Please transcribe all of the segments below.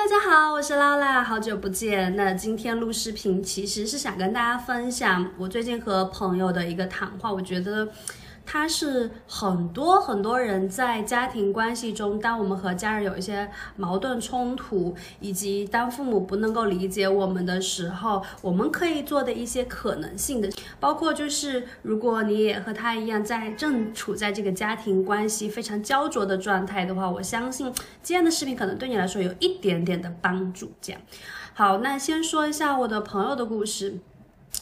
大家好，我是劳拉，好久不见。那今天录视频其实是想跟大家分享我最近和朋友的一个谈话，我觉得。它是很多很多人在家庭关系中，当我们和家人有一些矛盾冲突，以及当父母不能够理解我们的时候，我们可以做的一些可能性的，包括就是如果你也和他一样，在正处在这个家庭关系非常焦灼的状态的话，我相信今天的视频可能对你来说有一点点的帮助。这样，好，那先说一下我的朋友的故事。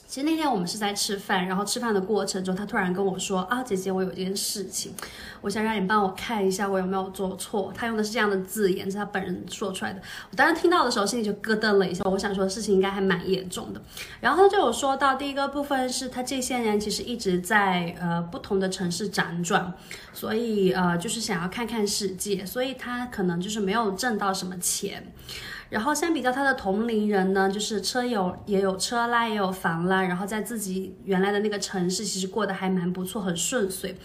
其实那天我们是在吃饭，然后吃饭的过程中，他突然跟我说：“啊，姐姐，我有件事情，我想让你帮我看一下，我有没有做错。”他用的是这样的字眼，是他本人说出来的。我当时听到的时候，心里就咯噔了一下。我想说事情应该还蛮严重的。然后他就有说到，第一个部分是他这些年其实一直在呃不同的城市辗转，所以呃就是想要看看世界，所以他可能就是没有挣到什么钱。然后相比较他的同龄人呢，就是车有也有车啦，也有房啦，然后在自己原来的那个城市，其实过得还蛮不错，很顺遂。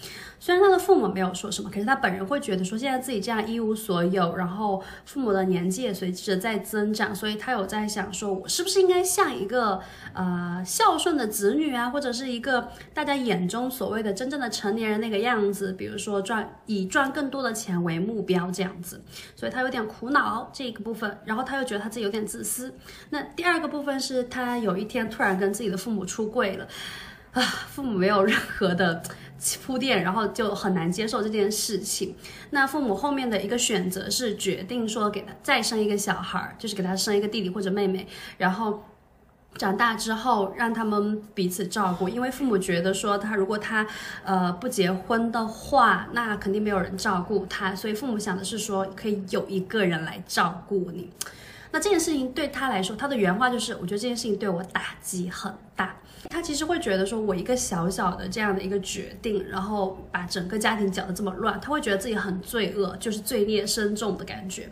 虽然他的父母没有说什么，可是他本人会觉得说，现在自己这样一无所有，然后父母的年纪也随着在增长，所以他有在想说，我是不是应该像一个呃孝顺的子女啊，或者是一个大家眼中所谓的真正的成年人那个样子，比如说赚以赚更多的钱为目标这样子，所以他有点苦恼这个部分，然后他又觉得他自己有点自私。那第二个部分是他有一天突然跟自己的父母出柜了，啊，父母没有任何的。铺垫，然后就很难接受这件事情。那父母后面的一个选择是决定说给他再生一个小孩，就是给他生一个弟弟或者妹妹，然后长大之后让他们彼此照顾。因为父母觉得说他如果他呃不结婚的话，那肯定没有人照顾他，所以父母想的是说可以有一个人来照顾你。那这件事情对他来说，他的原话就是：我觉得这件事情对我打击很大。他其实会觉得说，我一个小小的这样的一个决定，然后把整个家庭搅得这么乱，他会觉得自己很罪恶，就是罪孽深重的感觉。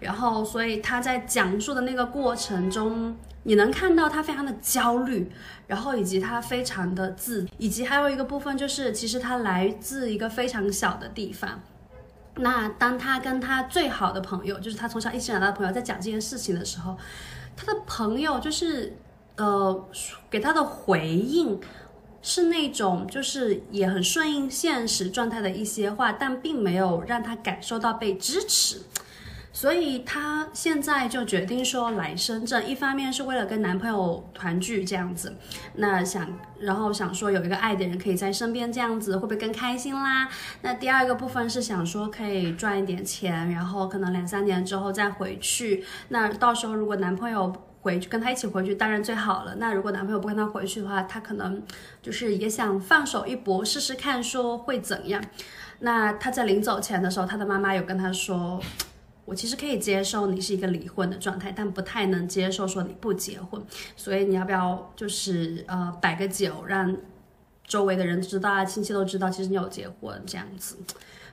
然后，所以他在讲述的那个过程中，你能看到他非常的焦虑，然后以及他非常的自，以及还有一个部分就是，其实他来自一个非常小的地方。那当他跟他最好的朋友，就是他从小一起长大的朋友，在讲这件事情的时候，他的朋友就是。呃，给他的回应是那种就是也很顺应现实状态的一些话，但并没有让他感受到被支持，所以她现在就决定说来深圳，一方面是为了跟男朋友团聚这样子，那想然后想说有一个爱的人可以在身边这样子会不会更开心啦？那第二个部分是想说可以赚一点钱，然后可能两三年之后再回去，那到时候如果男朋友。回去跟他一起回去当然最好了。那如果男朋友不跟他回去的话，他可能就是也想放手一搏，试试看说会怎样。那他在临走前的时候，他的妈妈有跟他说：“我其实可以接受你是一个离婚的状态，但不太能接受说你不结婚。所以你要不要就是呃摆个酒，让周围的人知道啊，亲戚都知道，其实你有结婚这样子。”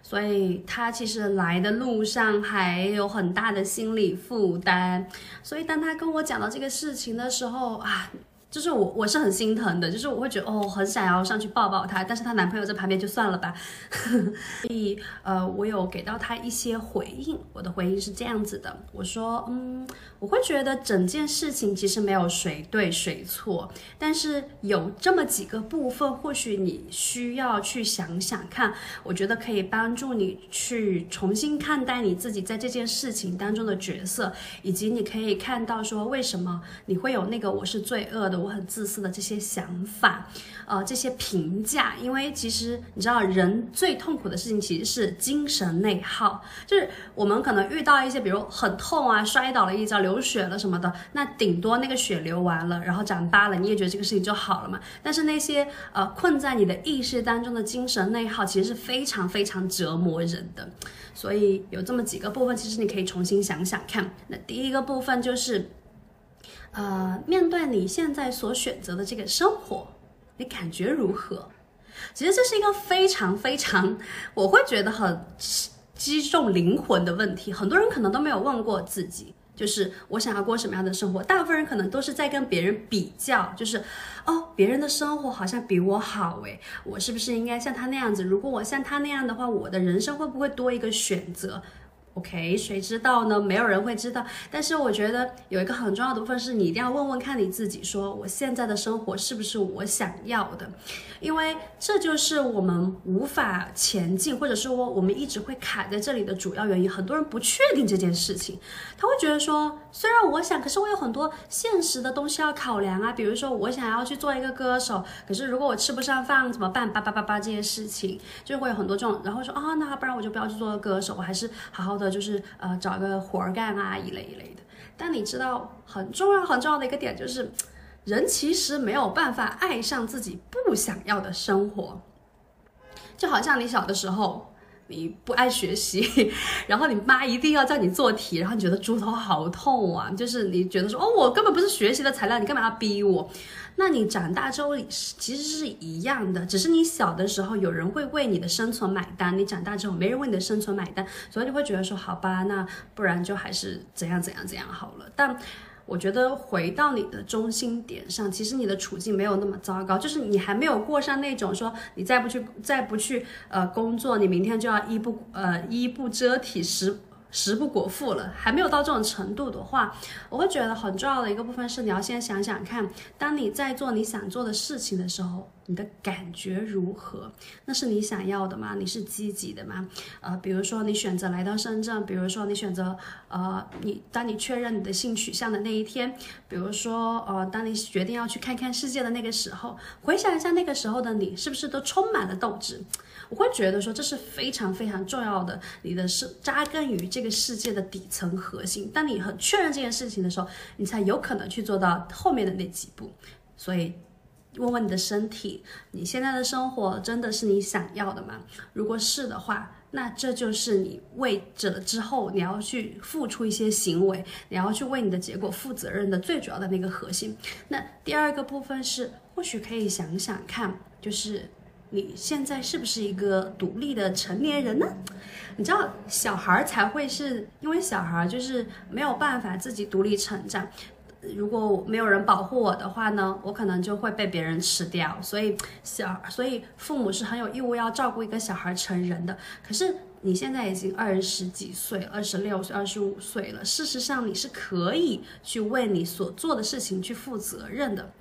所以他其实来的路上还有很大的心理负担，所以当他跟我讲到这个事情的时候啊。就是我我是很心疼的，就是我会觉得哦，很想要上去抱抱她，但是她男朋友在旁边就算了吧。所以呃，我有给到她一些回应，我的回应是这样子的，我说嗯，我会觉得整件事情其实没有谁对谁错，但是有这么几个部分，或许你需要去想想看，我觉得可以帮助你去重新看待你自己在这件事情当中的角色，以及你可以看到说为什么你会有那个我是罪恶的。我很自私的这些想法，呃，这些评价，因为其实你知道，人最痛苦的事情其实是精神内耗，就是我们可能遇到一些，比如很痛啊，摔倒了一跤，流血了什么的，那顶多那个血流完了，然后长疤了，你也觉得这个事情就好了嘛。但是那些呃困在你的意识当中的精神内耗，其实是非常非常折磨人的。所以有这么几个部分，其实你可以重新想想看。那第一个部分就是。呃，面对你现在所选择的这个生活，你感觉如何？其实这是一个非常非常，我会觉得很击中灵魂的问题。很多人可能都没有问过自己，就是我想要过什么样的生活。大部分人可能都是在跟别人比较，就是哦，别人的生活好像比我好诶，我是不是应该像他那样子？如果我像他那样的话，我的人生会不会多一个选择？OK，谁知道呢？没有人会知道。但是我觉得有一个很重要的部分是你一定要问问看你自己，说我现在的生活是不是我想要的？因为这就是我们无法前进，或者说我们一直会卡在这里的主要原因。很多人不确定这件事情，他会觉得说，虽然我想，可是我有很多现实的东西要考量啊。比如说我想要去做一个歌手，可是如果我吃不上饭怎么办？叭叭叭叭这些事情，就会有很多这种，然后说啊，那不然我就不要去做歌手，我还是好好的。就是呃找个活儿干啊一类一类的，但你知道很重要很重要的一个点就是，人其实没有办法爱上自己不想要的生活，就好像你小的时候你不爱学习，然后你妈一定要叫你做题，然后你觉得猪头好痛啊，就是你觉得说哦我根本不是学习的材料，你干嘛要逼我？那你长大之后其实是一样的，只是你小的时候有人会为你的生存买单，你长大之后没人为你的生存买单，所以你会觉得说好吧，那不然就还是怎样怎样怎样好了。但我觉得回到你的中心点上，其实你的处境没有那么糟糕，就是你还没有过上那种说你再不去再不去呃工作，你明天就要衣不呃衣不遮体食。食不果腹了，还没有到这种程度的话，我会觉得很重要的一个部分是，你要先想想看，当你在做你想做的事情的时候，你的感觉如何？那是你想要的吗？你是积极的吗？呃，比如说你选择来到深圳，比如说你选择呃，你当你确认你的性取向的那一天，比如说呃，当你决定要去看看世界的那个时候，回想一下那个时候的你，是不是都充满了斗志？我会觉得说这是非常非常重要的，你的是扎根于这个世界的底层核心。当你很确认这件事情的时候，你才有可能去做到后面的那几步。所以，问问你的身体，你现在的生活真的是你想要的吗？如果是的话，那这就是你为着之后你要去付出一些行为，你要去为你的结果负责任的最主要的那个核心。那第二个部分是，或许可以想想看，就是。你现在是不是一个独立的成年人呢？你知道小孩才会是因为小孩就是没有办法自己独立成长，如果没有人保护我的话呢，我可能就会被别人吃掉。所以小所以父母是很有义务要照顾一个小孩成人的。可是你现在已经二十几岁，二十六岁、二十五岁了，事实上你是可以去为你所做的事情去负责任的。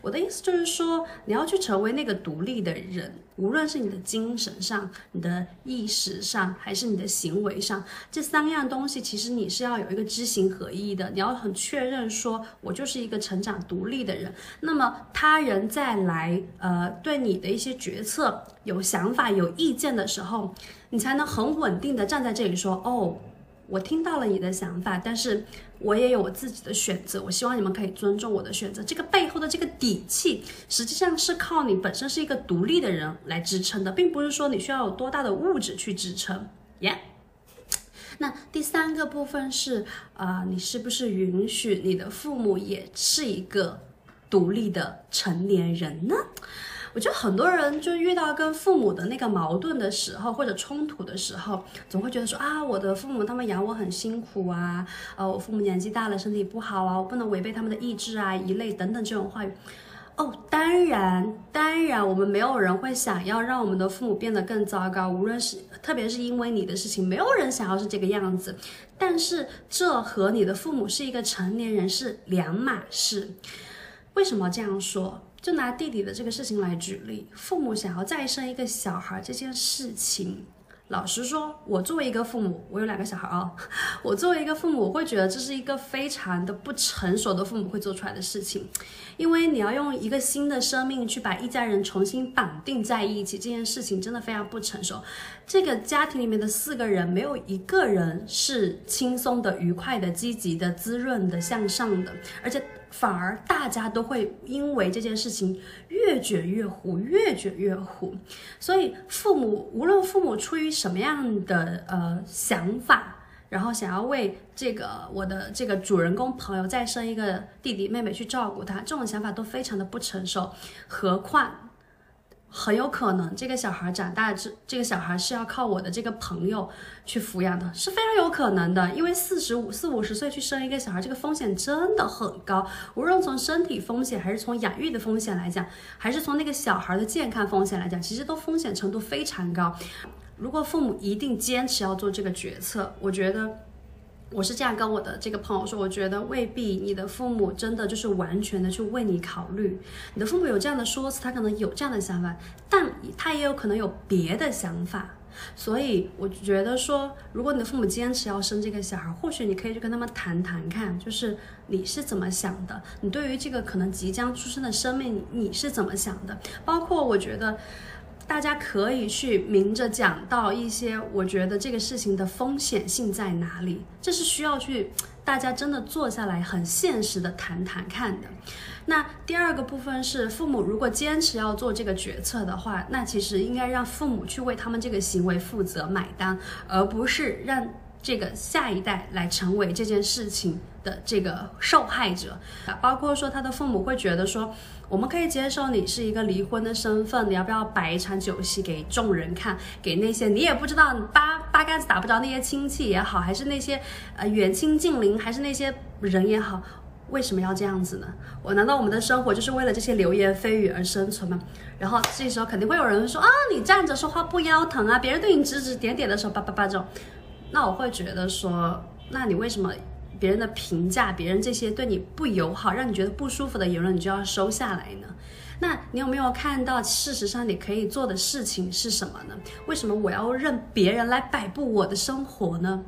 我的意思就是说，你要去成为那个独立的人，无论是你的精神上、你的意识上，还是你的行为上，这三样东西，其实你是要有一个知行合一的。你要很确认说，我就是一个成长独立的人。那么他人再来，呃，对你的一些决策有想法、有意见的时候，你才能很稳定的站在这里说，哦。我听到了你的想法，但是我也有我自己的选择。我希望你们可以尊重我的选择。这个背后的这个底气，实际上是靠你本身是一个独立的人来支撑的，并不是说你需要有多大的物质去支撑。耶。那第三个部分是，啊，你是不是允许你的父母也是一个独立的成年人呢？我觉得很多人就遇到跟父母的那个矛盾的时候，或者冲突的时候，总会觉得说啊，我的父母他们养我很辛苦啊，呃，我父母年纪大了，身体不好啊，我不能违背他们的意志啊，一类等等这种话语。哦，当然，当然，我们没有人会想要让我们的父母变得更糟糕，无论是特别是因为你的事情，没有人想要是这个样子。但是这和你的父母是一个成年人是两码事。为什么这样说？就拿弟弟的这个事情来举例，父母想要再生一个小孩这件事情，老实说，我作为一个父母，我有两个小孩啊，我作为一个父母，我会觉得这是一个非常的不成熟的父母会做出来的事情，因为你要用一个新的生命去把一家人重新绑定在一起，这件事情真的非常不成熟。这个家庭里面的四个人，没有一个人是轻松的、愉快的、积极的、滋润的、向上的，而且。反而大家都会因为这件事情越卷越糊，越卷越糊。所以父母无论父母出于什么样的呃想法，然后想要为这个我的这个主人公朋友再生一个弟弟妹妹去照顾他，这种想法都非常的不成熟。何况。很有可能这个小孩长大之，这个小孩是要靠我的这个朋友去抚养的，是非常有可能的。因为四十五四五十岁去生一个小孩，这个风险真的很高。无论从身体风险，还是从养育的风险来讲，还是从那个小孩的健康风险来讲，其实都风险程度非常高。如果父母一定坚持要做这个决策，我觉得。我是这样跟我的这个朋友说，我觉得未必你的父母真的就是完全的去为你考虑。你的父母有这样的说辞，他可能有这样的想法，但他也有可能有别的想法。所以我觉得说，如果你的父母坚持要生这个小孩，或许你可以去跟他们谈谈看，就是你是怎么想的，你对于这个可能即将出生的生命，你是怎么想的？包括我觉得。大家可以去明着讲到一些，我觉得这个事情的风险性在哪里，这是需要去大家真的坐下来很现实的谈谈看的。那第二个部分是，父母如果坚持要做这个决策的话，那其实应该让父母去为他们这个行为负责买单，而不是让。这个下一代来成为这件事情的这个受害者啊，包括说他的父母会觉得说，我们可以接受你是一个离婚的身份，你要不要摆一场酒席给众人看，给那些你也不知道八八竿子打不着那些亲戚也好，还是那些呃远亲近邻，还是那些人也好，为什么要这样子呢？我难道我们的生活就是为了这些流言蜚语而生存吗？然后这时候肯定会有人说啊，你站着说话不腰疼啊，别人对你指指点点的时候叭叭叭这种。那我会觉得说，那你为什么别人的评价、别人这些对你不友好、让你觉得不舒服的言论，你就要收下来呢？那你有没有看到，事实上你可以做的事情是什么呢？为什么我要任别人来摆布我的生活呢？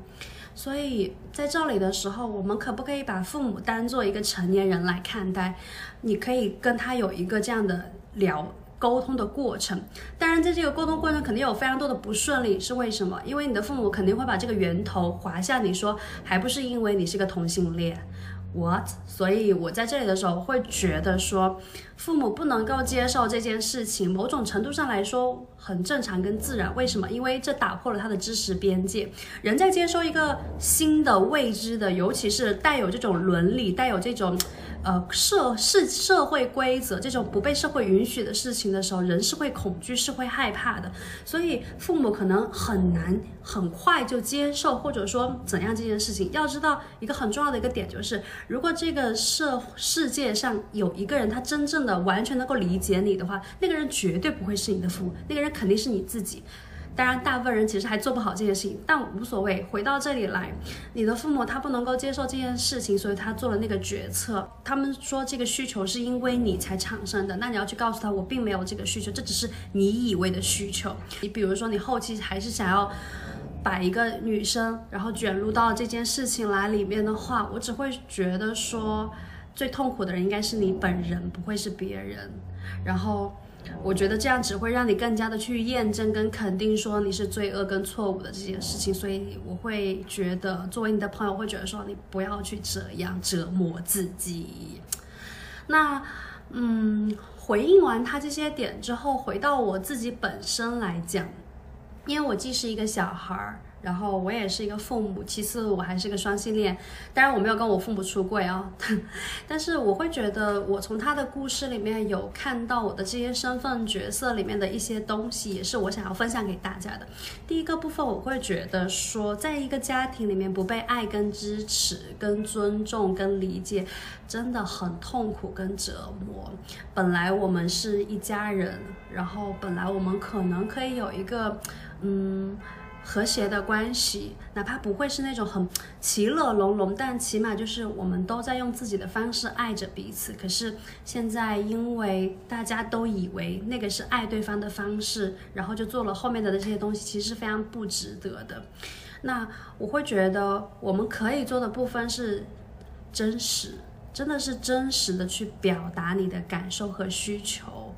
所以在这里的时候，我们可不可以把父母当做一个成年人来看待？你可以跟他有一个这样的聊。沟通的过程，当然在这个沟通过程肯定有非常多的不顺利，是为什么？因为你的父母肯定会把这个源头划向你说，还不是因为你是个同性恋，what？所以我在这里的时候会觉得说，父母不能够接受这件事情，某种程度上来说很正常跟自然。为什么？因为这打破了他的知识边界。人在接受一个新的未知的，尤其是带有这种伦理、带有这种。呃，社是社会规则这种不被社会允许的事情的时候，人是会恐惧，是会害怕的。所以父母可能很难很快就接受，或者说怎样这件事情。要知道一个很重要的一个点就是，如果这个社世界上有一个人他真正的完全能够理解你的话，那个人绝对不会是你的父母，那个人肯定是你自己。当然，大部分人其实还做不好这件事情，但无所谓。回到这里来，你的父母他不能够接受这件事情，所以他做了那个决策。他们说这个需求是因为你才产生的，那你要去告诉他，我并没有这个需求，这只是你以为的需求。你比如说，你后期还是想要把一个女生，然后卷入到这件事情来里面的话，我只会觉得说，最痛苦的人应该是你本人，不会是别人。然后。我觉得这样只会让你更加的去验证跟肯定说你是罪恶跟错误的这件事情，所以我会觉得作为你的朋友会觉得说你不要去这样折磨自己。那，嗯，回应完他这些点之后，回到我自己本身来讲，因为我既是一个小孩儿。然后我也是一个父母，其次我还是个双性恋，当然我没有跟我父母出柜啊，但是我会觉得我从他的故事里面有看到我的这些身份角色里面的一些东西，也是我想要分享给大家的。第一个部分我会觉得说，在一个家庭里面不被爱、跟支持、跟尊重、跟理解，真的很痛苦跟折磨。本来我们是一家人，然后本来我们可能可以有一个，嗯。和谐的关系，哪怕不会是那种很其乐融融，但起码就是我们都在用自己的方式爱着彼此。可是现在，因为大家都以为那个是爱对方的方式，然后就做了后面的这些东西，其实是非常不值得的。那我会觉得，我们可以做的部分是真实，真的是真实的去表达你的感受和需求。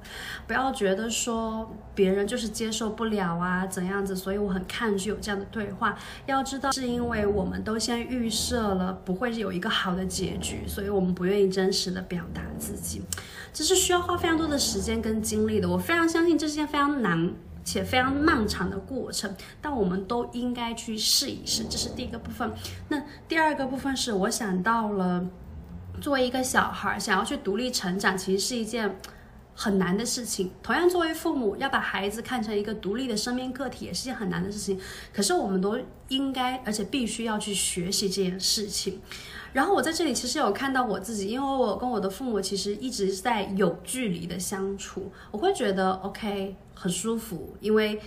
不要觉得说别人就是接受不了啊，怎样子，所以我很抗拒有这样的对话。要知道，是因为我们都先预设了不会有一个好的结局，所以我们不愿意真实的表达自己，这是需要花非常多的时间跟精力的。我非常相信这是件非常难且非常漫长的过程，但我们都应该去试一试。这是第一个部分。那第二个部分是我想到了，作为一个小孩想要去独立成长，其实是一件。很难的事情，同样作为父母要把孩子看成一个独立的生命个体，也是件很难的事情。可是我们都应该，而且必须要去学习这件事情。然后我在这里其实有看到我自己，因为我跟我的父母其实一直在有距离的相处，我会觉得 OK 很舒服，因为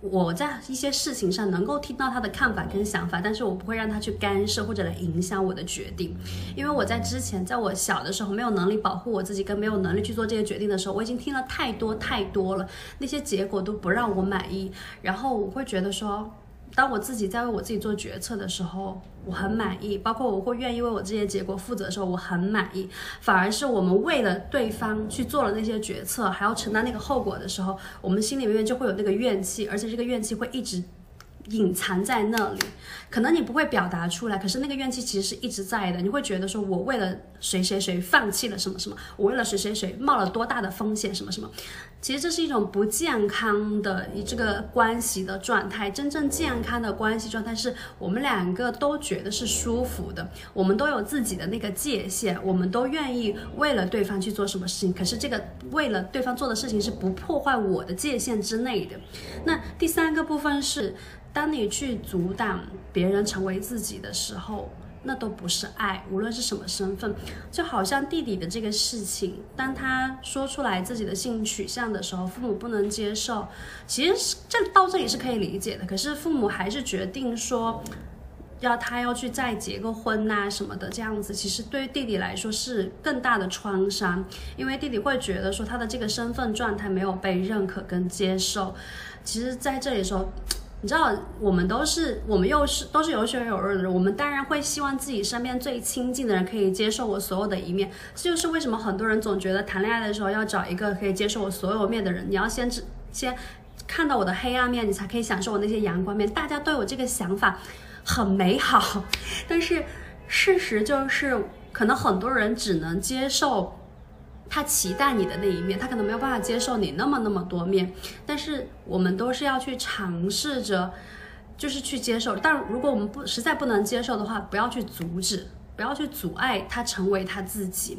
我在一些事情上能够听到他的看法跟想法，但是我不会让他去干涉或者来影响我的决定，因为我在之前，在我小的时候没有能力保护我自己，跟没有能力去做这些决定的时候，我已经听了太多太多了，那些结果都不让我满意，然后我会觉得说。当我自己在为我自己做决策的时候，我很满意；包括我会愿意为我这些结果负责的时候，我很满意。反而是我们为了对方去做了那些决策，还要承担那个后果的时候，我们心里面就会有那个怨气，而且这个怨气会一直。隐藏在那里，可能你不会表达出来，可是那个怨气其实是一直在的。你会觉得说，我为了谁谁谁放弃了什么什么，我为了谁谁谁冒了多大的风险什么什么。其实这是一种不健康的这个关系的状态。真正健康的关系状态是我们两个都觉得是舒服的，我们都有自己的那个界限，我们都愿意为了对方去做什么事情。可是这个为了对方做的事情是不破坏我的界限之内的。那第三个部分是。当你去阻挡别人成为自己的时候，那都不是爱，无论是什么身份。就好像弟弟的这个事情，当他说出来自己的性取向的时候，父母不能接受。其实这到这里是可以理解的，可是父母还是决定说，要他要去再结个婚呐什么的，这样子其实对于弟弟来说是更大的创伤，因为弟弟会觉得说他的这个身份状态没有被认可跟接受。其实在这里说。你知道，我们都是，我们又是都是有血有肉的人，我们当然会希望自己身边最亲近的人可以接受我所有的一面。这就是为什么很多人总觉得谈恋爱的时候要找一个可以接受我所有面的人。你要先知先看到我的黑暗面，你才可以享受我那些阳光面。大家都有这个想法，很美好。但是事实就是，可能很多人只能接受。他期待你的那一面，他可能没有办法接受你那么那么多面，但是我们都是要去尝试着，就是去接受。但如果我们不实在不能接受的话，不要去阻止，不要去阻碍他成为他自己。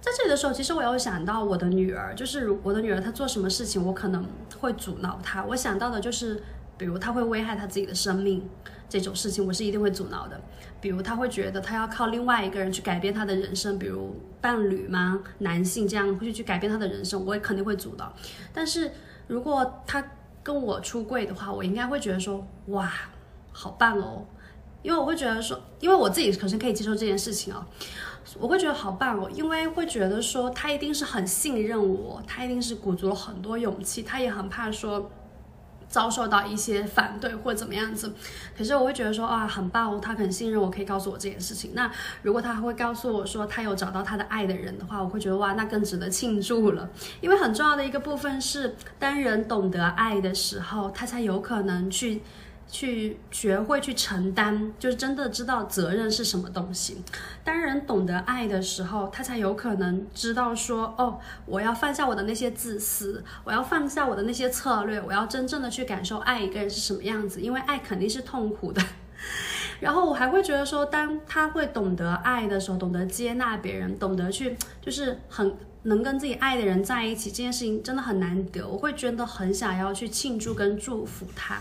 在这里的时候，其实我有想到我的女儿，就是我的女儿她做什么事情，我可能会阻挠她。我想到的就是，比如她会危害她自己的生命。这种事情我是一定会阻挠的，比如他会觉得他要靠另外一个人去改变他的人生，比如伴侣吗？男性这样会去去改变他的人生，我也肯定会阻挠。但是如果他跟我出柜的话，我应该会觉得说，哇，好棒哦，因为我会觉得说，因为我自己可是可以接受这件事情哦，我会觉得好棒哦，因为会觉得说他一定是很信任我，他一定是鼓足了很多勇气，他也很怕说。遭受到一些反对或怎么样子，可是我会觉得说啊，很棒哦，他很信任我，可以告诉我这件事情。那如果他还会告诉我说他有找到他的爱的人的话，我会觉得哇，那更值得庆祝了。因为很重要的一个部分是，当人懂得爱的时候，他才有可能去。去学会去承担，就是真的知道责任是什么东西。当人懂得爱的时候，他才有可能知道说，哦，我要放下我的那些自私，我要放下我的那些策略，我要真正的去感受爱一个人是什么样子。因为爱肯定是痛苦的。然后我还会觉得说，当他会懂得爱的时候，懂得接纳别人，懂得去就是很能跟自己爱的人在一起，这件事情真的很难得。我会真的很想要去庆祝跟祝福他。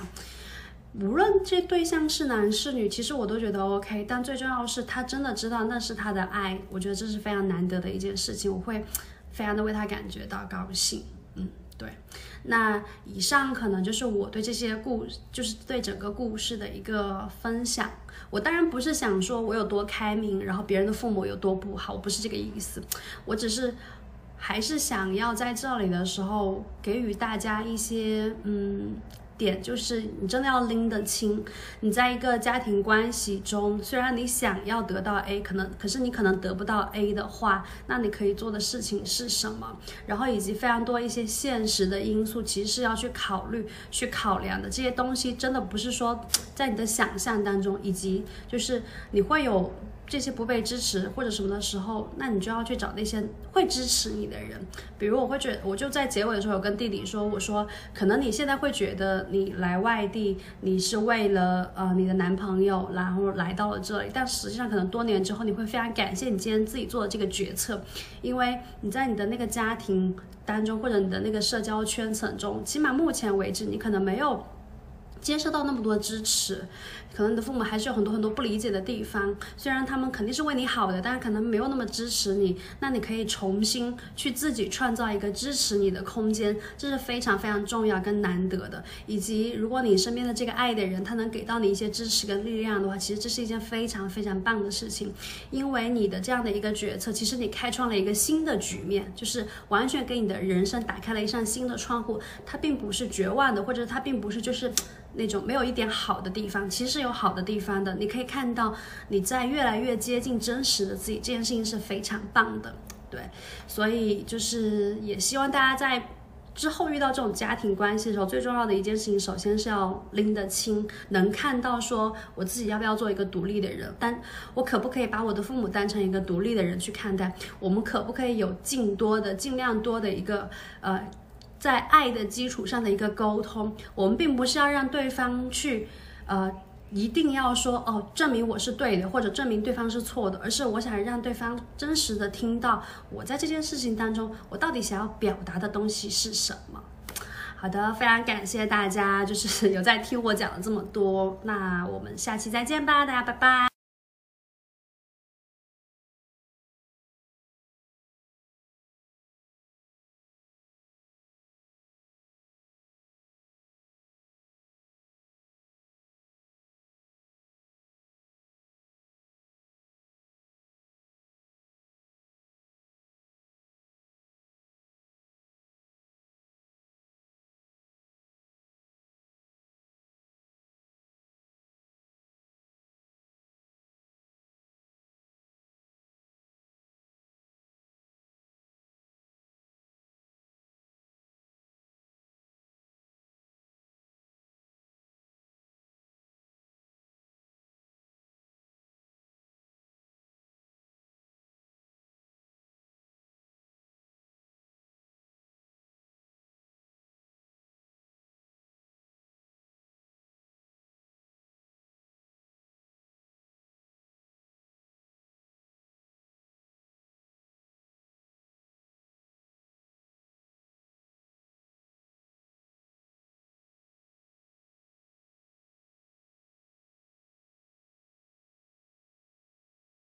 无论这对象是男是女，其实我都觉得 OK。但最重要是，他真的知道那是他的爱，我觉得这是非常难得的一件事情，我会非常的为他感觉到高兴。嗯，对。那以上可能就是我对这些故，就是对整个故事的一个分享。我当然不是想说我有多开明，然后别人的父母有多不好，我不是这个意思。我只是还是想要在这里的时候给予大家一些，嗯。点就是你真的要拎得清，你在一个家庭关系中，虽然你想要得到 A，可能可是你可能得不到 A 的话，那你可以做的事情是什么？然后以及非常多一些现实的因素，其实是要去考虑、去考量的。这些东西真的不是说在你的想象当中，以及就是你会有。这些不被支持或者什么的时候，那你就要去找那些会支持你的人。比如我会觉得，我就在结尾的时候有跟弟弟说，我说可能你现在会觉得你来外地，你是为了呃你的男朋友，然后来到了这里，但实际上可能多年之后你会非常感谢你今天自己做的这个决策，因为你在你的那个家庭当中或者你的那个社交圈层中，起码目前为止你可能没有。接受到那么多支持，可能你的父母还是有很多很多不理解的地方。虽然他们肯定是为你好的，但是可能没有那么支持你。那你可以重新去自己创造一个支持你的空间，这是非常非常重要跟难得的。以及如果你身边的这个爱的人，他能给到你一些支持跟力量的话，其实这是一件非常非常棒的事情。因为你的这样的一个决策，其实你开创了一个新的局面，就是完全给你的人生打开了一扇新的窗户。它并不是绝望的，或者它并不是就是。那种没有一点好的地方，其实有好的地方的。你可以看到你在越来越接近真实的自己，这件事情是非常棒的，对。所以就是也希望大家在之后遇到这种家庭关系的时候，最重要的一件事情，首先是要拎得清，能看到说我自己要不要做一个独立的人，但我可不可以把我的父母当成一个独立的人去看待？我们可不可以有尽多的、尽量多的一个呃。在爱的基础上的一个沟通，我们并不是要让对方去，呃，一定要说哦，证明我是对的，或者证明对方是错的，而是我想让对方真实的听到我在这件事情当中，我到底想要表达的东西是什么。好的，非常感谢大家，就是有在听我讲了这么多，那我们下期再见吧，大家拜拜。